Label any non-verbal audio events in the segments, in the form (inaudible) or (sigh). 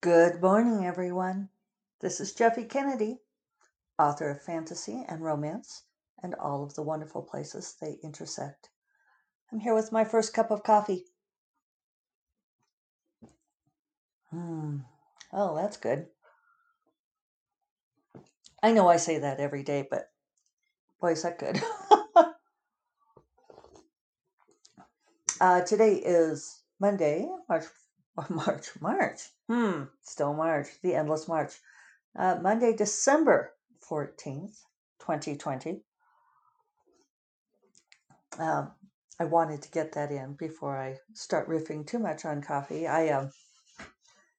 Good morning, everyone. This is Jeffe Kennedy, author of fantasy and romance and all of the wonderful places they intersect. I'm here with my first cup of coffee. Hmm. Oh, that's good. I know I say that every day, but boy, is that good. (laughs) uh, today is Monday, March, (laughs) March, March. Hmm. Still March, the endless March. Uh, Monday, December 14th, 2020. Um, I wanted to get that in before I start riffing too much on coffee. I um,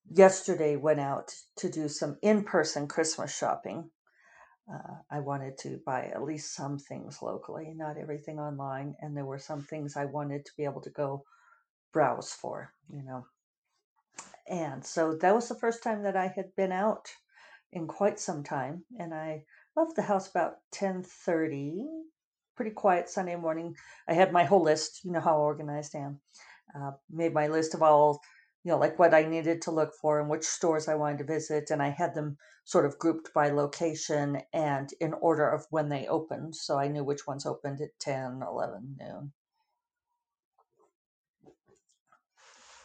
yesterday went out to do some in-person Christmas shopping. Uh, I wanted to buy at least some things locally, not everything online, and there were some things I wanted to be able to go browse for, you know. And so that was the first time that I had been out in quite some time, and I left the house about 10:30, pretty quiet Sunday morning. I had my whole list, you know how organized I am. Uh, made my list of all, you know, like what I needed to look for and which stores I wanted to visit, and I had them sort of grouped by location and in order of when they opened, so I knew which ones opened at 10, 11, noon.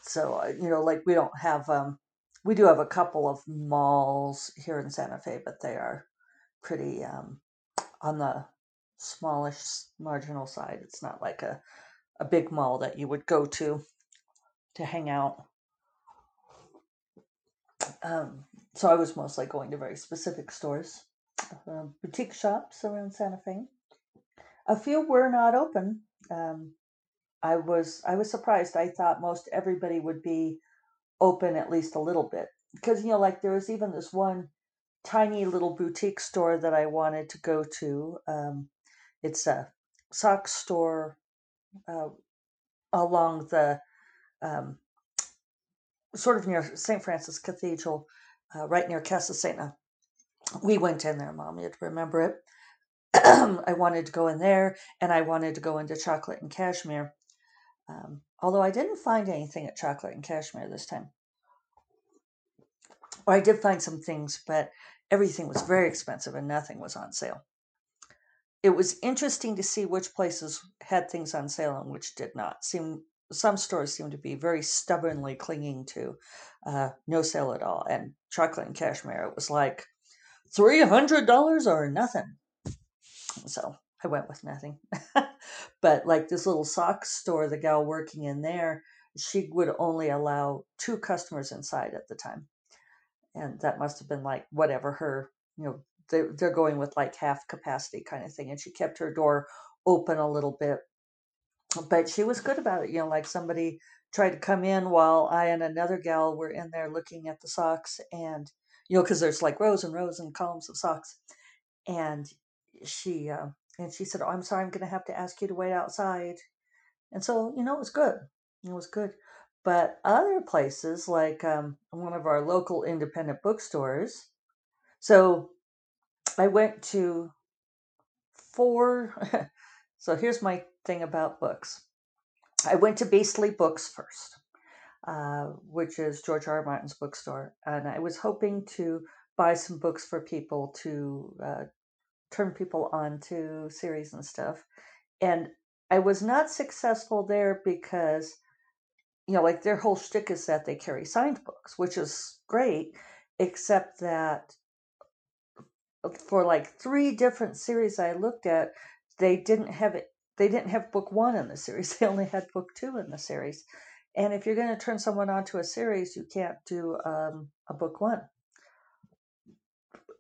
So, uh, you know, like we don't have, um, we do have a couple of malls here in Santa Fe, but they are pretty um, on the smallish marginal side. It's not like a, a big mall that you would go to to hang out. Um, so I was mostly going to very specific stores, uh, boutique shops around Santa Fe. A few were not open. Um, I was I was surprised. I thought most everybody would be open at least a little bit because you know like there was even this one tiny little boutique store that I wanted to go to. Um, it's a sock store uh, along the um, sort of near St. Francis Cathedral, uh, right near Casa Sena. We went in there, Mom. You'd remember it. (clears throat) I wanted to go in there, and I wanted to go into Chocolate and Cashmere. Um, although I didn't find anything at Chocolate and Cashmere this time. Or I did find some things, but everything was very expensive and nothing was on sale. It was interesting to see which places had things on sale and which did not. Seem some stores seemed to be very stubbornly clinging to uh, no sale at all. And chocolate and cashmere, it was like three hundred dollars or nothing. So I went with nothing. (laughs) but like this little sock store, the gal working in there, she would only allow two customers inside at the time. And that must have been like whatever her you know they, they're going with like half capacity kind of thing and she kept her door open a little bit. But she was good about it you know like somebody tried to come in while i and another gal were in there looking at the socks and you know because there's like rows and rows and columns of socks. And she uh, and she said oh i'm sorry i'm going to have to ask you to wait outside and so, you know, it was good. It was good. But other places, like um, one of our local independent bookstores, so I went to four. (laughs) so here's my thing about books I went to Beastly Books first, uh, which is George R. R. Martin's bookstore. And I was hoping to buy some books for people to uh, turn people on to series and stuff. And I was not successful there because you know, like their whole shtick is that they carry signed books, which is great, except that for like three different series I looked at, they didn't have it. They didn't have book one in the series. (laughs) They only had book two in the series. And if you're going to turn someone onto a series, you can't do um, a book one.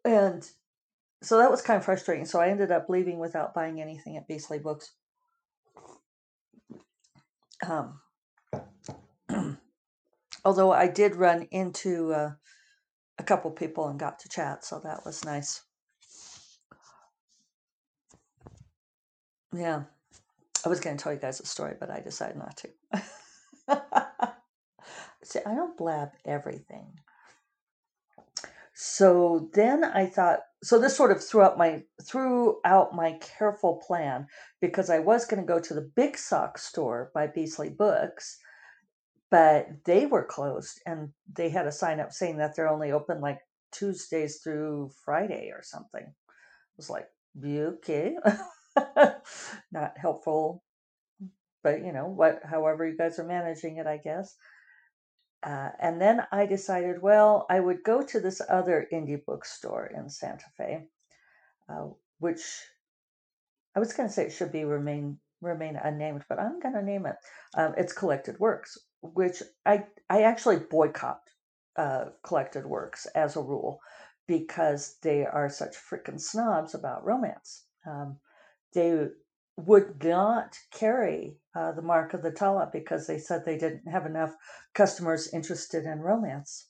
And so that was kind of frustrating. So I ended up leaving without buying anything at Beastly Books. Um, (clears throat) although I did run into uh, a couple people and got to chat, so that was nice. Yeah, I was going to tell you guys a story, but I decided not to. (laughs) See, I don't blab everything. So then I thought, so this sort of threw out my threw out my careful plan because I was going to go to the Big Sock store by Beastly Books but they were closed and they had a sign up saying that they're only open like Tuesdays through Friday or something. I was like, "You okay? (laughs) Not helpful, but you know what? However, you guys are managing it, I guess. Uh, and then I decided, well, I would go to this other indie bookstore in Santa Fe, uh, which I was going to say it should be remain remain unnamed, but I'm going to name it. Um, it's Collected Works, which I I actually boycott uh, Collected Works as a rule because they are such freaking snobs about romance. Um, they would not carry uh, the mark of the Tala because they said they didn't have enough customers interested in romance.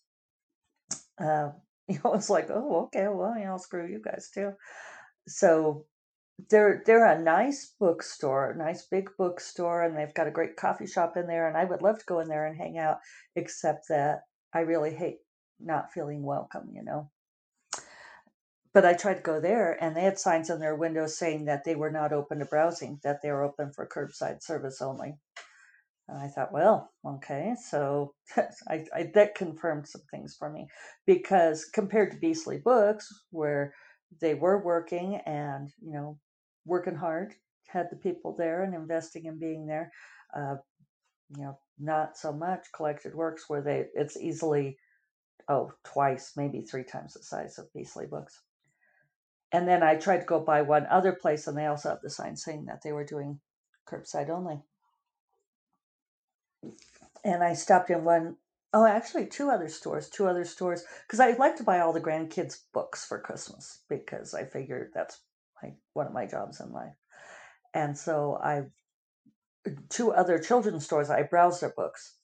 Uh, (laughs) you know, it's like, oh, okay, well, you know, screw you guys too. So they're they're a nice bookstore, a nice big bookstore, and they've got a great coffee shop in there. And I would love to go in there and hang out, except that I really hate not feeling welcome. You know. But I tried to go there, and they had signs on their windows saying that they were not open to browsing, that they were open for curbside service only. And I thought, well, okay, so (laughs) I, I that confirmed some things for me because compared to Beastly Books, where they were working and you know working hard, had the people there and investing in being there, uh, you know, not so much Collected Works where they it's easily oh twice maybe three times the size of Beastly Books. And then I tried to go by one other place, and they also have the sign saying that they were doing curbside only. And I stopped in one, oh, actually, two other stores, two other stores, because I like to buy all the grandkids' books for Christmas because I figured that's my, one of my jobs in life. And so I, two other children's stores, I browsed their books,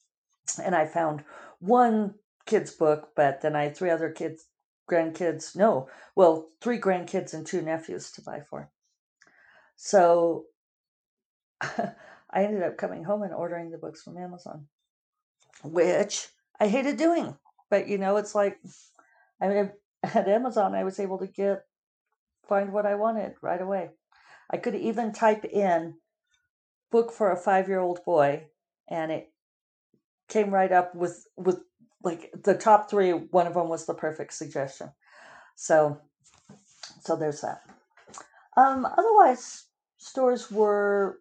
and I found one kid's book, but then I had three other kids grandkids, no, well, three grandkids and two nephews to buy for. So (laughs) I ended up coming home and ordering the books from Amazon, which I hated doing. But you know, it's like I mean, (laughs) at Amazon, I was able to get find what I wanted right away. I could even type in book for a five year old boy, and it came right up with with like the top three, one of them was the perfect suggestion. So, so there's that. Um, otherwise, stores were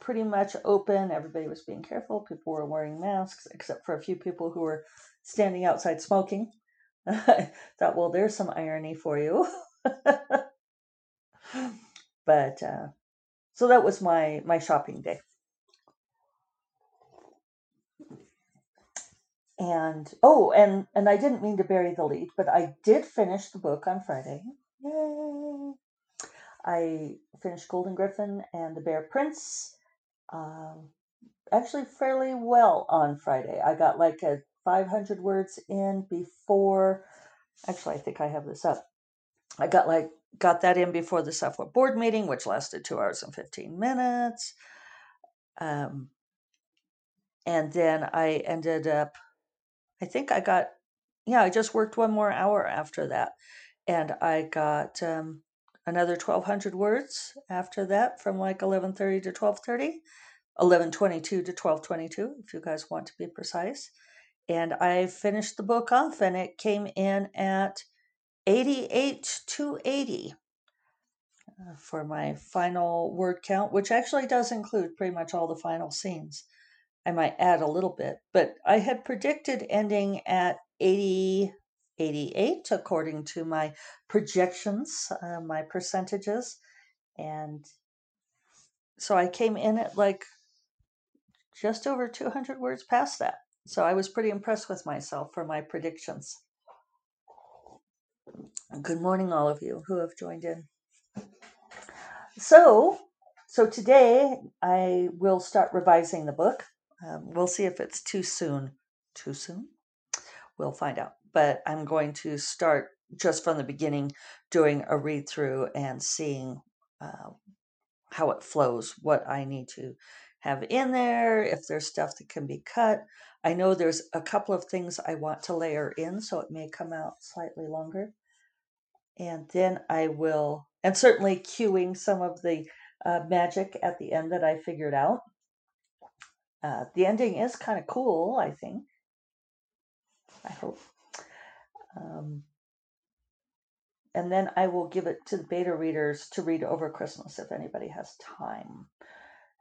pretty much open. Everybody was being careful. People were wearing masks, except for a few people who were standing outside smoking. I (laughs) thought, well, there's some irony for you. (laughs) but uh, so that was my my shopping day. And oh, and and I didn't mean to bury the lead, but I did finish the book on Friday. Yay! I finished Golden Gryphon and the Bear Prince. Um, actually, fairly well on Friday. I got like a 500 words in before. Actually, I think I have this up. I got like got that in before the software board meeting, which lasted two hours and 15 minutes. Um, and then I ended up I think I got, yeah, I just worked one more hour after that. And I got um, another 1,200 words after that from like 11.30 to 12.30, 11.22 to 12.22, if you guys want to be precise. And I finished the book off and it came in at 88 to 80 uh, for my final word count, which actually does include pretty much all the final scenes. I might add a little bit, but I had predicted ending at 80, 88 according to my projections, uh, my percentages. And so I came in at like just over 200 words past that. So I was pretty impressed with myself for my predictions. Good morning, all of you who have joined in. So, so today I will start revising the book. Um, we'll see if it's too soon. Too soon? We'll find out. But I'm going to start just from the beginning doing a read through and seeing uh, how it flows, what I need to have in there, if there's stuff that can be cut. I know there's a couple of things I want to layer in, so it may come out slightly longer. And then I will, and certainly cueing some of the uh, magic at the end that I figured out Uh, the ending is kind of cool, I think. I hope. Um, and then I will give it to the beta readers to read over Christmas if anybody has time.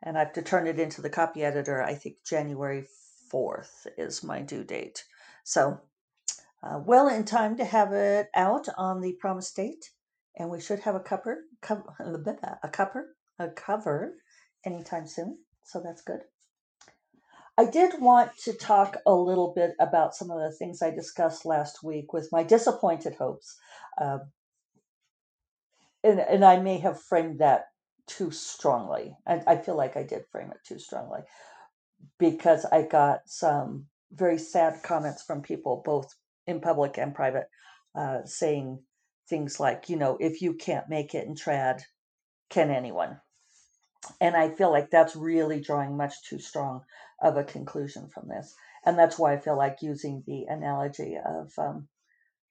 And I have to turn it into the copy editor. I think January 4th is my due date. So, uh, well in time to have it out on the promised date. And we should have a cover, cover (laughs) a cover, a cover anytime soon. So that's good. I did want to talk a little bit about some of the things I discussed last week with my disappointed hopes. Uh, and, and I may have framed that too strongly. I, I feel like I did frame it too strongly because I got some very sad comments from people, both in public and private, uh, saying things like, you know, if you can't make it in trad, can anyone? And I feel like that's really drawing much too strong of a conclusion from this. And that's why I feel like using the analogy of um,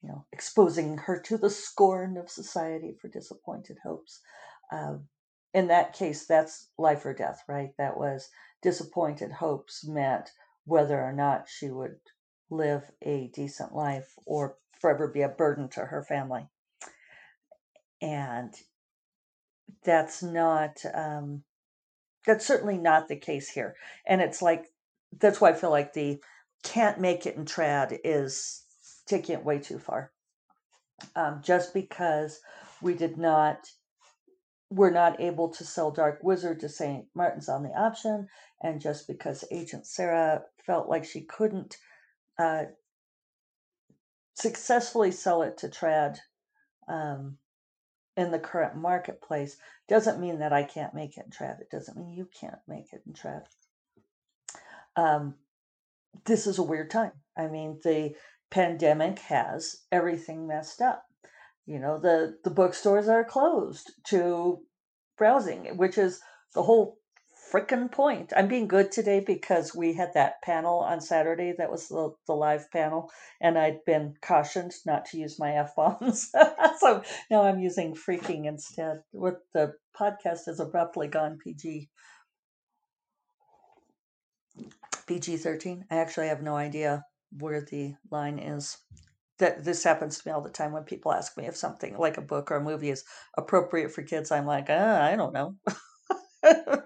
you know, exposing her to the scorn of society for disappointed hopes. Um, in that case, that's life or death, right? That was disappointed hopes meant whether or not she would live a decent life or forever be a burden to her family. And that's not, um, that's certainly not the case here. And it's like, that's why I feel like the can't make it in trad is taking it way too far. Um, just because we did not, we're not able to sell Dark Wizard to St. Martin's on the option, and just because Agent Sarah felt like she couldn't uh, successfully sell it to Trad um, in the current marketplace, doesn't mean that I can't make it in Trad. It doesn't mean you can't make it in Trad. Um, this is a weird time. I mean, the pandemic has everything messed up. You know, the, the bookstores are closed to browsing, which is the whole freaking point. I'm being good today because we had that panel on Saturday that was the, the live panel, and I'd been cautioned not to use my F bombs. (laughs) so now I'm using freaking instead. What the podcast has abruptly gone PG. PG 13. I actually have no idea where the line is. That this happens to me all the time when people ask me if something like a book or a movie is appropriate for kids. I'm like, uh, I don't know. (laughs)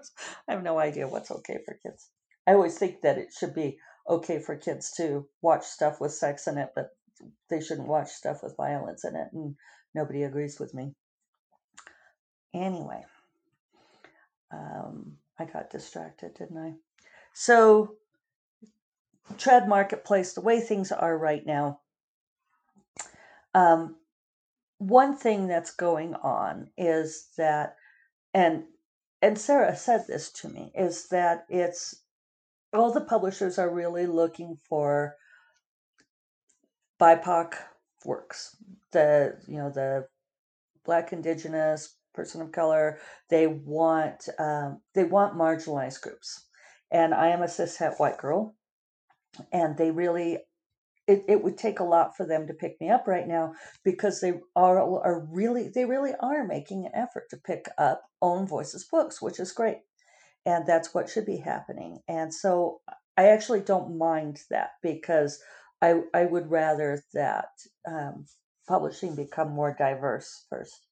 I have no idea what's okay for kids. I always think that it should be okay for kids to watch stuff with sex in it, but they shouldn't watch stuff with violence in it, and nobody agrees with me. Anyway, um, I got distracted, didn't I? So trad marketplace, the way things are right now, um, one thing that's going on is that, and and Sarah said this to me, is that it's all the publishers are really looking for BIPOC works. The you know the Black, Indigenous, person of color. They want um, they want marginalized groups, and I am a cis cishet white girl, and they really it, it would take a lot for them to pick me up right now because they are are really they really are making an effort to pick up own voices books which is great. And that's what should be happening. And so i actually don't mind that because i i would rather that um, publishing become more diverse first.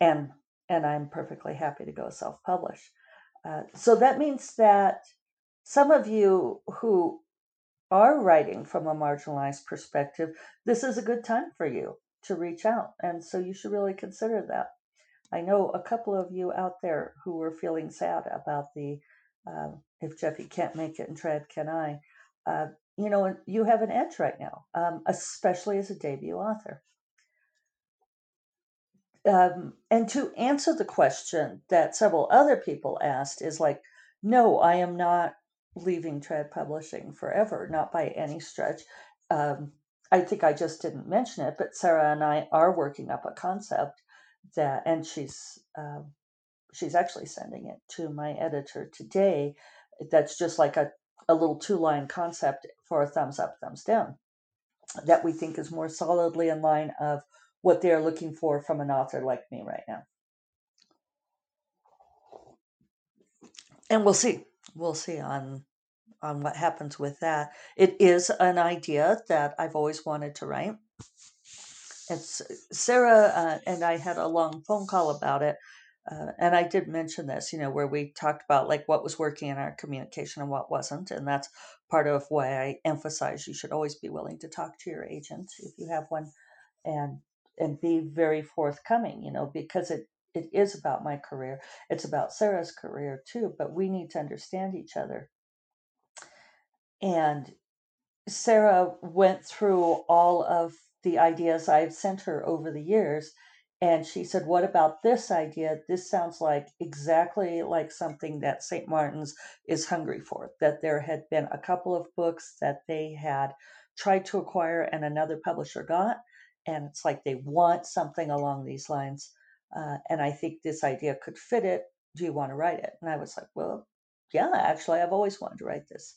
And and i'm perfectly happy to go self-publish. Uh, so that means that some of you who are writing from a marginalized perspective, this is a good time for you to reach out. And so you should really consider that. I know a couple of you out there who were feeling sad about the uh, if Jeffy can't make it and Trad, can I? Uh, you know, you have an edge right now, um, especially as a debut author. Um, and to answer the question that several other people asked is like, no, I am not leaving trad publishing forever, not by any stretch. Um, I think I just didn't mention it, but Sarah and I are working up a concept that, and she's uh, she's actually sending it to my editor today. That's just like a, a little two line concept for a thumbs up, thumbs down that we think is more solidly in line of what they're looking for from an author like me right now. And we'll see we'll see on on what happens with that. It is an idea that I've always wanted to write. It's Sarah uh, and I had a long phone call about it. Uh, and I did mention this, you know, where we talked about like what was working in our communication and what wasn't. And that's part of why I emphasize you should always be willing to talk to your agent if you have one and and be very forthcoming, you know, because it it is about my career. It's about Sarah's career too, but we need to understand each other. And Sarah went through all of the ideas I've sent her over the years. And she said, What about this idea? This sounds like exactly like something that St. Martin's is hungry for. That there had been a couple of books that they had tried to acquire and another publisher got. And it's like they want something along these lines. Uh, and I think this idea could fit it. Do you want to write it? And I was like, Well, yeah, actually, I've always wanted to write this.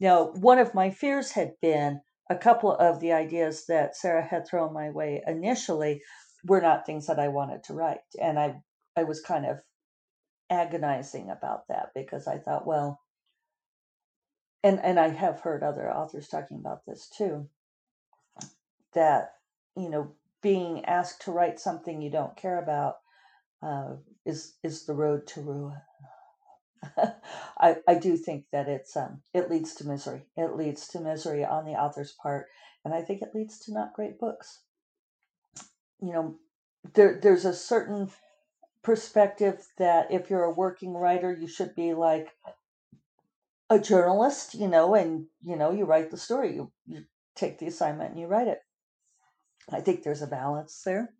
Now, one of my fears had been a couple of the ideas that Sarah had thrown my way initially were not things that I wanted to write. And I, I was kind of agonizing about that because I thought, well, and, and I have heard other authors talking about this too, that, you know, being asked to write something you don't care about uh, is is the road to ruin. (laughs) I, I do think that it's um, it leads to misery. It leads to misery on the author's part, and I think it leads to not great books. You know, there there's a certain perspective that if you're a working writer, you should be like a journalist, you know, and you know, you write the story, you, you take the assignment and you write it. I think there's a balance there,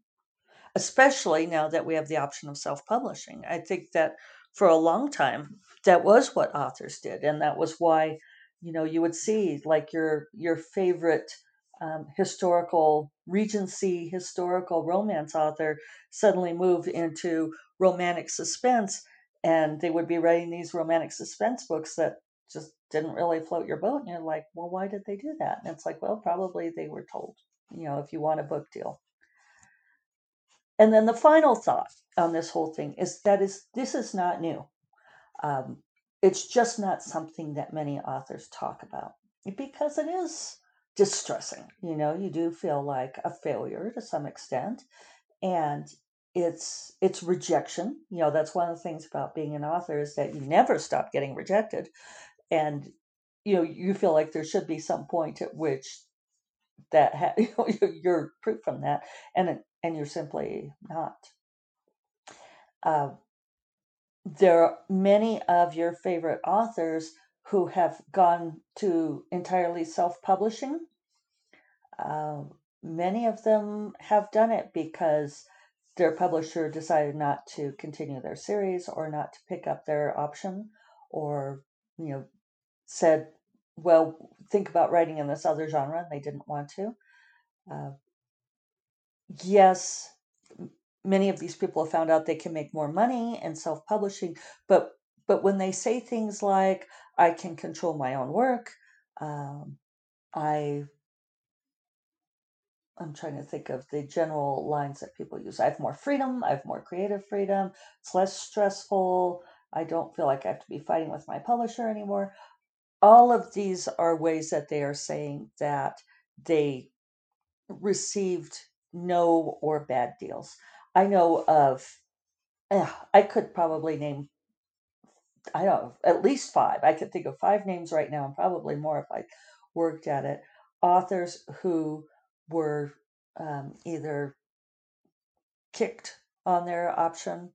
especially now that we have the option of self publishing. I think that for a long time that was what authors did and that was why you know you would see like your your favorite um, historical regency historical romance author suddenly move into romantic suspense and they would be writing these romantic suspense books that just didn't really float your boat and you're like well why did they do that and it's like well probably they were told you know if you want a book deal and then the final thought on this whole thing is that is this is not new. Um, it's just not something that many authors talk about because it is distressing. You know, you do feel like a failure to some extent, and it's it's rejection. You know, that's one of the things about being an author is that you never stop getting rejected, and you know you feel like there should be some point at which that ha- (laughs) you're proof from that, and and you're simply not. Uh, there are many of your favorite authors who have gone to entirely self publishing. Uh, many of them have done it because their publisher decided not to continue their series or not to pick up their option or, you know, said, well, think about writing in this other genre and they didn't want to. Uh, yes, many of these people have found out they can make more money in self-publishing, but but when they say things like "I can control my own work," um, I I'm trying to think of the general lines that people use. I have more freedom. I have more creative freedom. It's less stressful. I don't feel like I have to be fighting with my publisher anymore. All of these are ways that they are saying that they received no or bad deals. I know of, eh, I could probably name, I don't know, at least five. I could think of five names right now and probably more if I worked at it. Authors who were um, either kicked on their option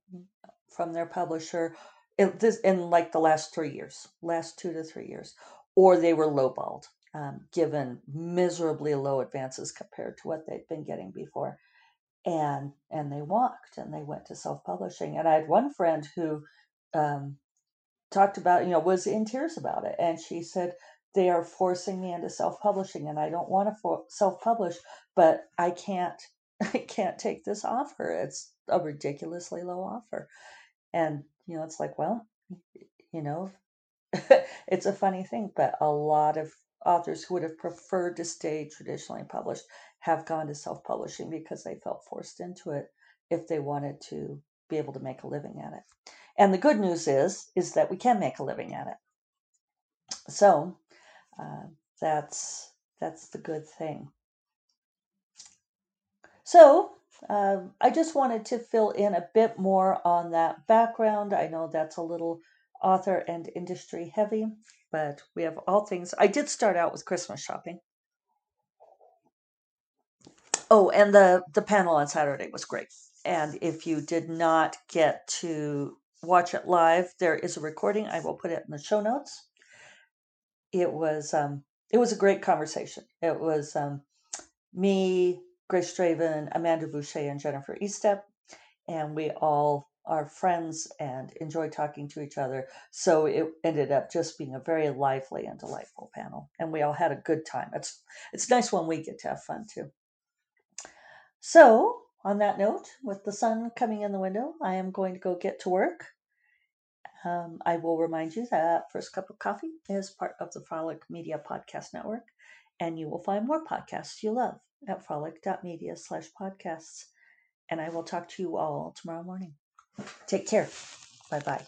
from their publisher in, this, in like the last three years, last two to three years, or they were lowballed, um, given miserably low advances compared to what they'd been getting before and and they walked and they went to self-publishing and i had one friend who um, talked about you know was in tears about it and she said they are forcing me into self-publishing and i don't want to for- self-publish but i can't (laughs) i can't take this offer. It's a ridiculously low offer. And you know it's like well you know (laughs) it's a funny thing but a lot of authors who would have preferred to stay traditionally published have gone to self publishing because they felt forced into it if they wanted to be able to make a living at it. And the good news is, is that we can make a living at it. So uh, that's that's the good thing. So uh, I just wanted to fill in a bit more on that background. I know that's a little author and industry heavy, but we have all things. I did start out with Christmas shopping. Oh, and the the panel on Saturday was great. And if you did not get to watch it live, there is a recording. I will put it in the show notes. It was um, it was a great conversation. It was um, me, Grace Draven, Amanda Bouchet, and Jennifer Estep, and we all are friends and enjoy talking to each other. So it ended up just being a very lively and delightful panel, and we all had a good time. It's it's nice when we get to have fun too. So on that note, with the sun coming in the window, I am going to go get to work. Um, I will remind you that First Cup of Coffee is part of the Frolic Media Podcast Network, and you will find more podcasts you love at frolic.media slash podcasts. And I will talk to you all tomorrow morning. Take care. Bye bye.